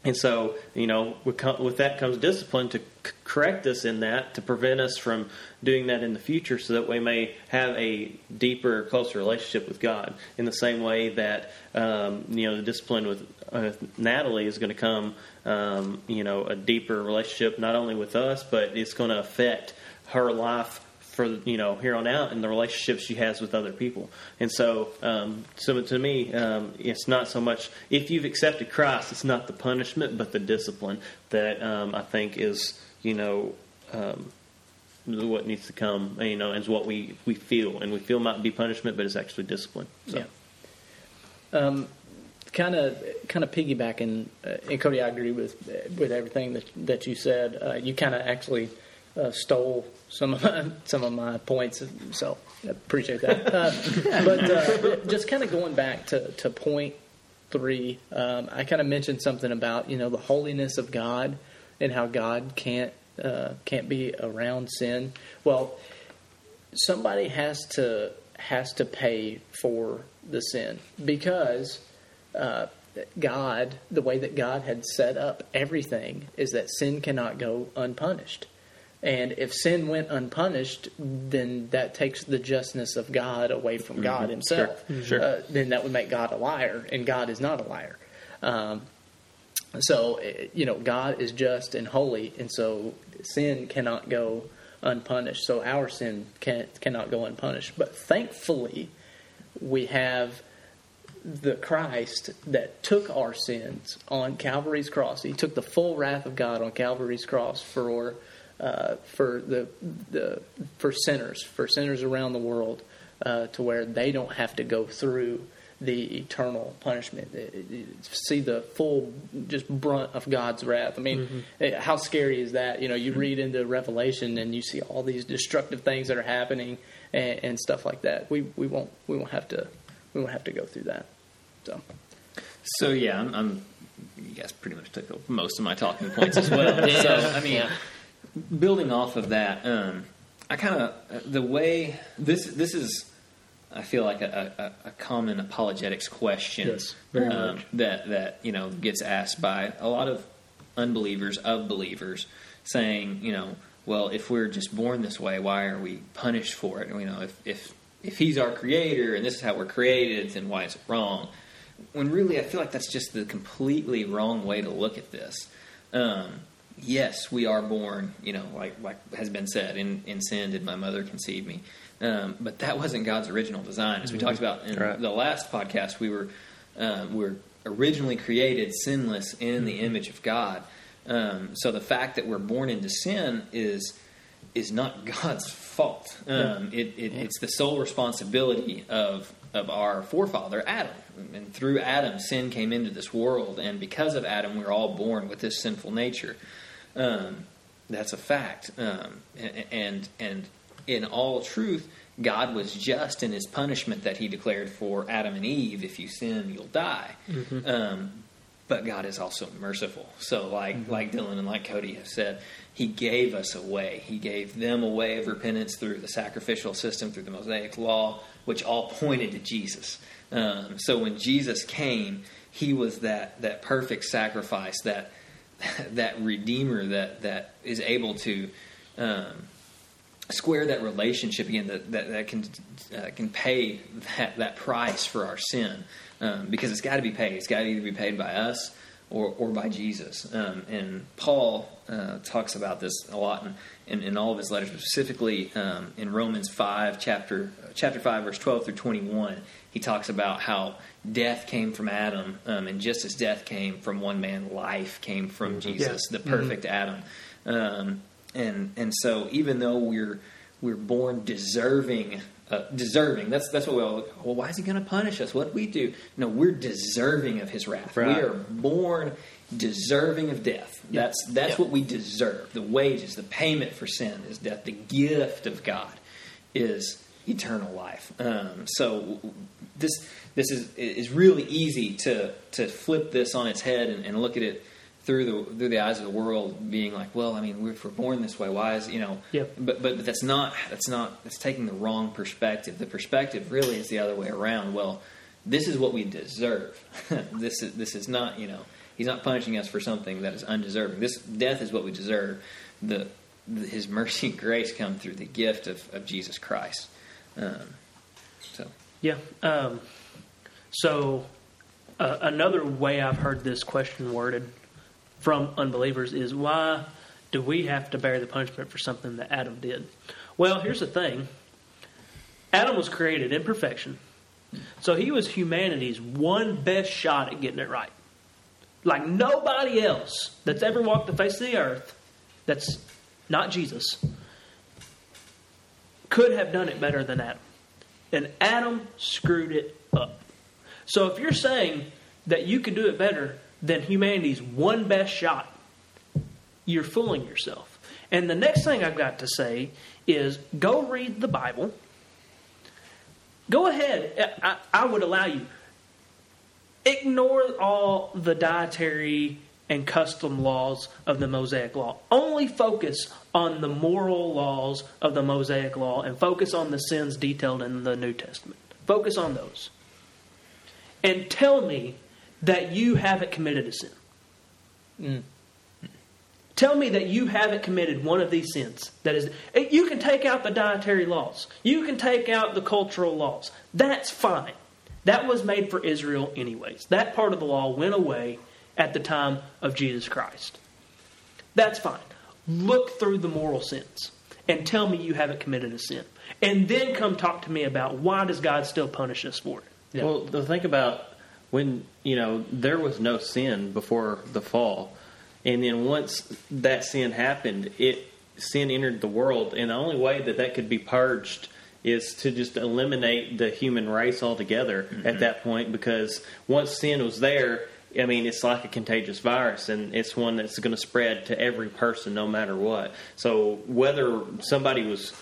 And so, you know, with, that comes discipline to correct us in that, to prevent us from doing that in the future, so that we may have a deeper, closer relationship with God. In the same way that, um, you know, the discipline with uh, Natalie is going to come, um, you know, a deeper relationship not only with us, but it's going to affect her life for you know here on out and the relationships she has with other people. And so, um, so to me, um, it's not so much if you've accepted Christ, it's not the punishment, but the discipline that um, I think is you know um, what needs to come. You know, is what we we feel, and we feel might be punishment, but it's actually discipline. So.
Yeah. Um, kind of, kind of piggybacking, uh, and Cody, I agree with with everything that that you said. Uh, you kind of actually uh, stole some of my, [LAUGHS] some of my points, so I appreciate that. Uh, [LAUGHS] but uh, just kind of going back to to point three, um, I kind of mentioned something about you know the holiness of God and how God can't uh, can't be around sin. Well, somebody has to has to pay for the sin because uh, God, the way that God had set up everything, is that sin cannot go unpunished. And if sin went unpunished, then that takes the justness of God away from God Himself.
Sure. Sure.
Uh, then that would make God a liar, and God is not a liar. Um, so, eh, you know, God is just and holy, and so sin cannot go unpunished. So our sin can, cannot go unpunished. But thankfully, we have the Christ that took our sins on Calvary's cross. He took the full wrath of God on Calvary's cross for uh, for the the for sinners, for sinners around the world, uh, to where they don't have to go through the eternal punishment. It- it- it- see the full just brunt of God's wrath. I mean, eh, how scary is that? You know, you read into Revelation and you see all these destructive things that are happening and, and stuff like that. We we won't we won't have to we won't have to go through that. So
So yeah, I'm, I'm. You guys pretty much took most of my talking points as well. [LAUGHS] So I mean, building off of that, um, I kind of the way this this is. I feel like a, a, a common apologetics question
Yes,
um, that that you know gets asked by a lot of unbelievers of believers, saying, you know, well, if we're just born this way, why are we punished for it? You know, if if if He's our Creator and this is how we're created, then why is it wrong? When really, I feel like that's just the completely wrong way to look at this. Um, yes, we are born, you know, like like has been said, in, in sin did my mother conceive me. Um, but that wasn't God's original design. As we talked about in
Right.
the last podcast, we were um, we were originally created sinless in the image of God. Um, so the fact that we're born into sin is is not [LAUGHS] God's fault. Um, it, it, It's the sole responsibility of of our forefather Adam. And through Adam, sin came into this world, and because of Adam, we're all born with this sinful nature. Um, that's a fact. Um, and, and in all truth, God was just in His punishment that He declared for Adam and Eve. If you sin, you'll die. Um, but God is also merciful. So, like like Dylan and like Cody have said, He gave us a way. He gave them a way of repentance through the sacrificial system, through the Mosaic Law, which all pointed to Jesus. Um, so when Jesus came, He was that that perfect sacrifice, that [LAUGHS] that redeemer that that is able to. Um, square that relationship again that that, that can uh, can pay that that price for our sin um, because it's got to be paid. It's got to either be paid by us or or by Jesus. Um, and Paul uh, talks about this a lot in, in, in all of his letters, specifically um, in Romans five chapter chapter five verse twelve through twenty one. He talks about how death came from Adam, um, and just as death came from one man, life came from Jesus, the perfect Adam. Um, and and so even though we're we're born deserving uh, deserving. That's that's what we all well why is he going to punish us? What we do? No we're deserving of his wrath.
Right.
we are born deserving of death. That's that's
Yep.
what we deserve. The wages the payment for sin is death. The gift of god is eternal life. Um, so this this is is really easy to to flip this on its head and, and look at it through the through the eyes of the world, being like, well, I mean, if we're born this way, why is you know?
Yep.
But but that's not that's not that's taking the wrong perspective. The perspective really is the other way around. Well, this is what we deserve. [LAUGHS] this is this is not you know. He's not punishing us for something that is undeserving. This death is what we deserve. The, the His mercy and grace come through the gift of, of Jesus Christ. Um, so
Yeah. Um, so, uh, another way I've heard this question worded from unbelievers is why do we have to bear the punishment for something that Adam did? Well, here's the thing Adam was created in perfection, so he was humanity's one best shot at getting it right. Like nobody else that's ever walked the face of the earth, that's not Jesus, could have done it better than Adam. And Adam screwed it up. So if you're saying that you can do it better than humanity's one best shot, you're fooling yourself. And the next thing I've got to say is go read the Bible. Go ahead. I, I would allow you. Ignore all the dietary and custom laws of the Mosaic Law. Only focus on the moral laws of the Mosaic Law and focus on the sins detailed in the New Testament. Focus on those. And tell me that you haven't committed a sin.
Mm.
Tell me that you haven't committed one of these sins. That is, you can take out the dietary laws. You can take out the cultural laws. That's fine. That was made for Israel, anyways. That part of the law went away at the time of Jesus Christ. That's fine. Look through the moral sins and tell me you haven't committed a sin. And then come talk to me about why does God still punish us for it?
Yeah.
Well, the think about when you know there was no sin before the fall, and then once that sin happened, it sin entered the world, and the only way that that could be purged is to just eliminate the human race altogether at mm-hmm. that point. Because once sin was there, I mean, it's like a contagious virus, and it's one that's going to spread to every person, no matter what. So whether somebody was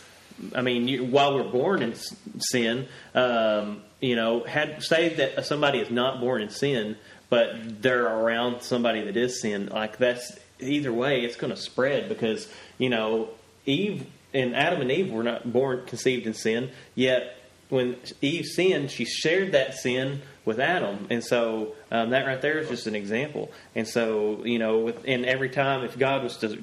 I mean, you, while we're born in sin, um, you know, had say that somebody is not born in sin, but they're around somebody that is sin. Like that's either way, it's going to spread because you know Eve and Adam and Eve were not born conceived in sin. Yet when Eve sinned, she shared that sin with Adam, and so um, that right there is just an example. And so you know, with, and every time if God was to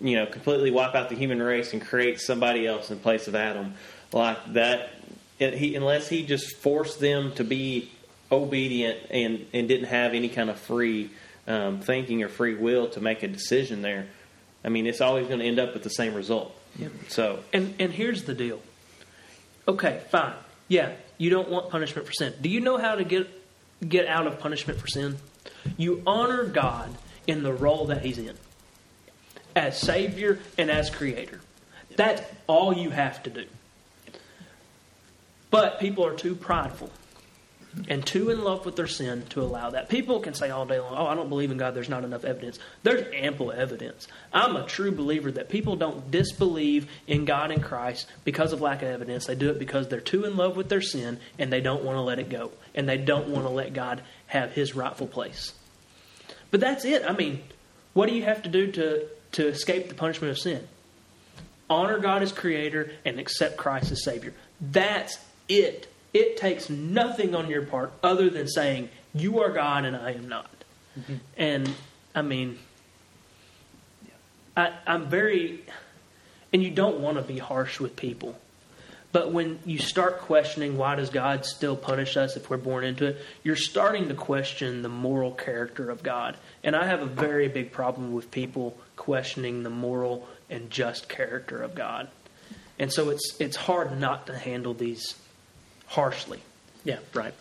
you know, completely wipe out the human race and create somebody else in place of Adam, like that. It, he, unless he just forced them to be obedient and and didn't have any kind of free um, thinking or free will to make a decision there, I mean, it's always going to end up with the same result. So
And and here's the deal. Okay, fine. Yeah, you don't want punishment for sin. Do you know how to get get out of punishment for sin? You honor God in the role that He's in, as Savior and as Creator. That's all you have to do. But people are too prideful and too in love with their sin to allow that. People can say all day long, "Oh, I don't believe in God. There's not enough evidence." There's ample evidence. I'm a true believer that people don't disbelieve in God and Christ because of lack of evidence. They do it because they're too in love with their sin and they don't want to let it go, and they don't want to let God have His rightful place. But that's it. I mean, what do you have to do to to escape the punishment of sin? Honor God as Creator and accept Christ as Savior. That's it. It takes nothing on your part other than saying, You are God and I am not. Mm-hmm. And I mean, I, I'm very, and you don't want to be harsh with people. But when you start questioning why does God still punish us if we're born into it, you're starting to question the moral character of God. And I have a very big problem with people questioning the moral and just character of God. And so it's it's hard not to handle these harshly.
Yeah, right.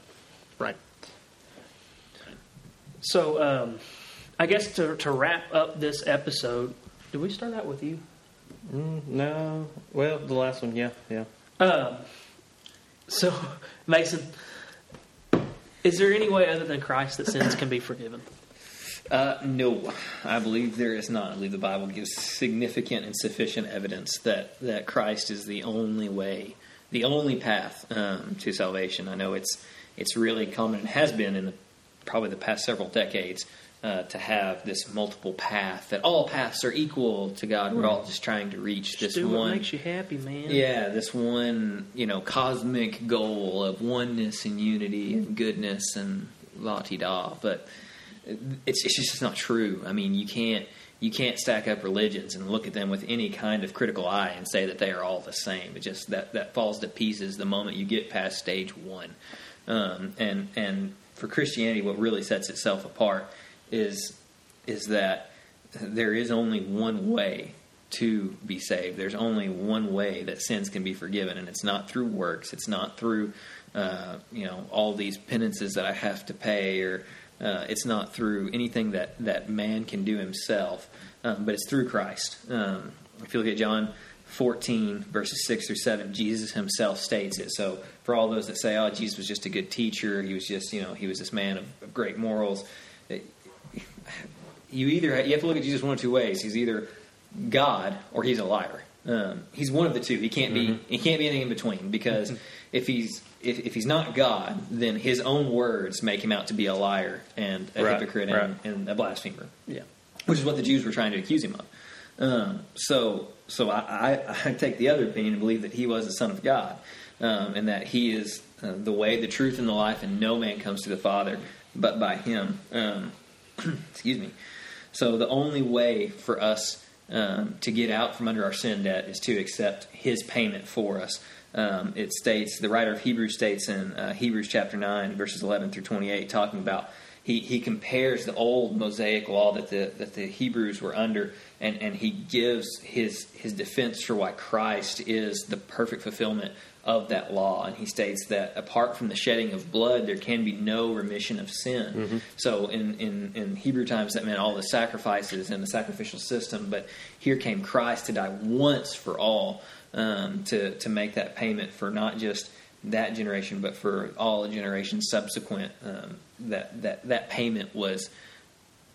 Right.
So um, I guess to to wrap up this episode, did we start out with you?
mm, no, well, the last one, yeah, yeah.
Um, so [LAUGHS] Mason, is there any way other than Christ that sins can be forgiven?
Uh, no, I believe there is not. I believe the Bible gives significant and sufficient evidence that, that Christ is the only way, the only path um, to salvation. I know it's it's really common and has been in the, probably the past several decades uh, to have this multiple path that all paths are equal to God. We're all just trying to reach this
Just what
one.
makes you happy, man.
Yeah, this one, you know, cosmic goal of oneness and unity and goodness and la ti da. But it's it's just not true. I mean, you can't you can't stack up religions and look at them with any kind of critical eye and say that they are all the same. It just that that falls to pieces the moment you get past stage one. Um, and and for Christianity, what really sets itself apart is is that there is only one way to be saved. There's only one way that sins can be forgiven, and it's not through works. It's not through uh, you know all these penances that I have to pay, or uh, it's not through anything that that man can do himself, um, but it's through Christ. Um, if you look at John 14 verses 6 through 7 jesus himself states it. So for all those that say oh jesus was just a good teacher. He was just you know he was this man of, of great morals it, you either you have to look at jesus one of two ways. He's either god or he's a liar um, he's one of the two he can't be he can't be anything in between because if he's if, if he's not god then his own words make him out to be a liar and a
Right,
hypocrite
right.
and, and a blasphemer
Yeah.
which is what the Jews were trying to accuse him of. Um, so, so I, I, I take the other opinion and believe that he was the Son of God, um, and that he is uh, the way, the truth, and the life, and no man comes to the Father but by him. Um, [CLEARS THROAT] excuse me. So, the only way for us um, to get out from under our sin debt is to accept his payment for us. Um, it states, the writer of Hebrews states in uh, Hebrews chapter 9, verses 11 through 28, talking about he, he compares the old Mosaic law that the that the Hebrews were under, and, and he gives his his defense for why Christ is the perfect fulfillment of that law. And he states that apart from the shedding of blood, there can be no remission of sin. So in, in, in Hebrew times, that meant all the sacrifices and the sacrificial system. But here came Christ to die once for all um, to to make that payment for not just that generation, but for all generations subsequent, um, that that that payment was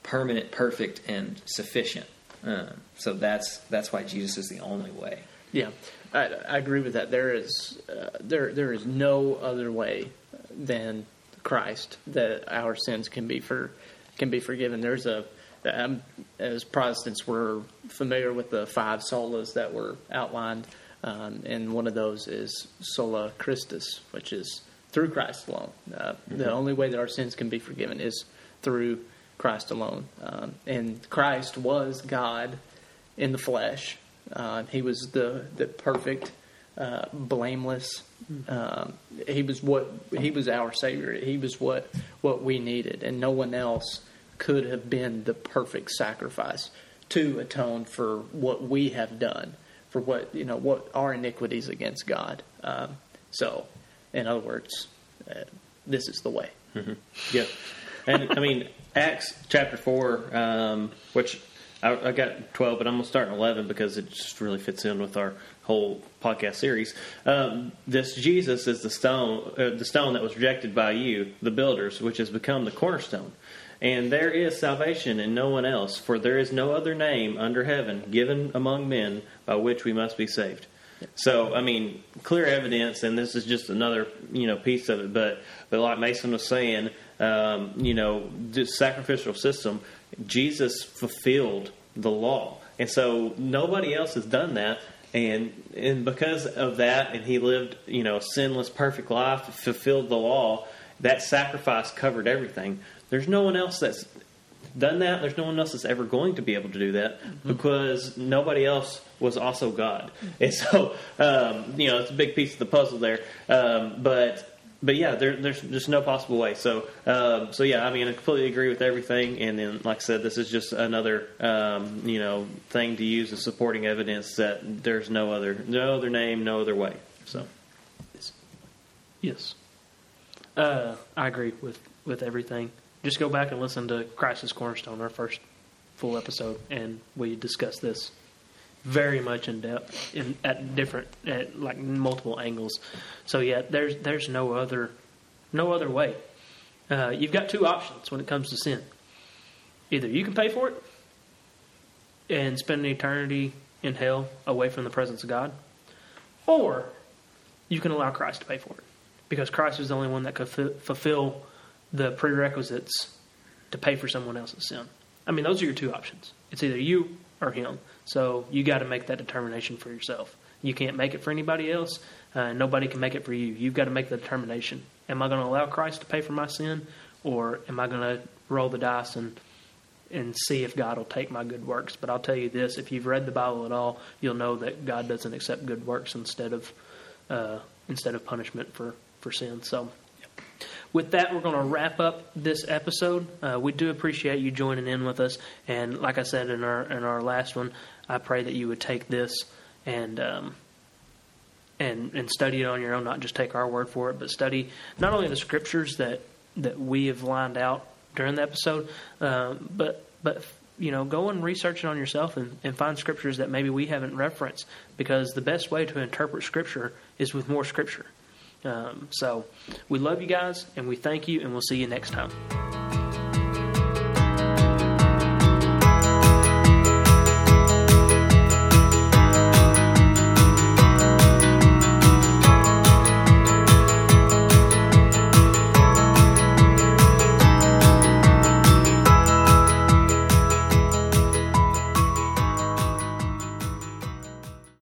permanent, perfect, and sufficient. Um, so that's that's why Jesus is the only way.
Yeah, I, I agree with that. There is uh, there there is no other way than Christ that our sins can be for can be forgiven. There's a um, as Protestants we're familiar with the five solas that were outlined, um, and one of those is sola Christus, which is through Christ alone. Uh, The only way that our sins can be forgiven is through Christ alone, um, and Christ was God in the flesh. Uh, he was the the perfect, uh, blameless. Um, he was what he was our savior. He was what what we needed, and no one else could have been the perfect sacrifice to atone for what we have done, for what you know what our iniquities against God. Um, so, in other words, uh, this is the way.
Yeah, and I mean Acts chapter four, um, which I, I got twelve, but I'm gonna start in eleven because it just really fits in with our whole podcast series. Um, this Jesus is the stone, uh, the stone that was rejected by you, the builders, which has become the cornerstone. And there is salvation in no one else, for there is no other name under heaven given among men by which we must be saved. So, I mean, clear evidence, and this is just another you know piece of it. But, but like Mason was saying, um, you know, this sacrificial system, Jesus fulfilled the law, and so nobody else has done that. And and because of that, and he lived you know a sinless, perfect life, fulfilled the law. That sacrifice covered everything. There's no one else that's done that. There's no one else that's ever going to be able to do that because nobody else was also God. And so, um, you know, it's a big piece of the puzzle there. Um, but but yeah, there, there's just no possible way. So um, so yeah, I mean, I completely agree with everything. And then, like I said, this is just another um, you know thing to use as supporting evidence that there's no other no other name, no other way. So
Yes. Uh, I agree with, with everything. Just go back and listen to Christ Is Cornerstone, our first full episode, and we discuss this very much in depth, in at different, at like multiple angles. So yeah, there's there's no other no other way. Uh, you've got two options when it comes to sin. Either you can pay for it and spend an eternity in hell away from the presence of God, or you can allow Christ to pay for it because Christ is the only one that could fu- fulfill the prerequisites to pay for someone else's sin. I mean, those are your two options. It's either you or him. So you got to make that determination for yourself. You can't make it for anybody else. Uh, nobody can make it for you. You've got to make the determination. Am I going to allow Christ to pay for my sin, or am I going to roll the dice and and see if God will take my good works. But I'll tell you this: if you've read the Bible at all, you'll know that God doesn't accept good works instead of uh, instead of punishment for for sin. So. With that, we're going to wrap up this episode. Uh, we do appreciate you joining in with us, and like I said in our in our last one, I pray that you would take this and um, and and study it on your own, not just take our word for it, but study not only the scriptures that that we have lined out during the episode, um, but but you know go and research it on yourself and, and find scriptures that maybe we haven't referenced because the best way to interpret scripture is with more scripture. Um, so we love you guys and we thank you and we'll see you next time.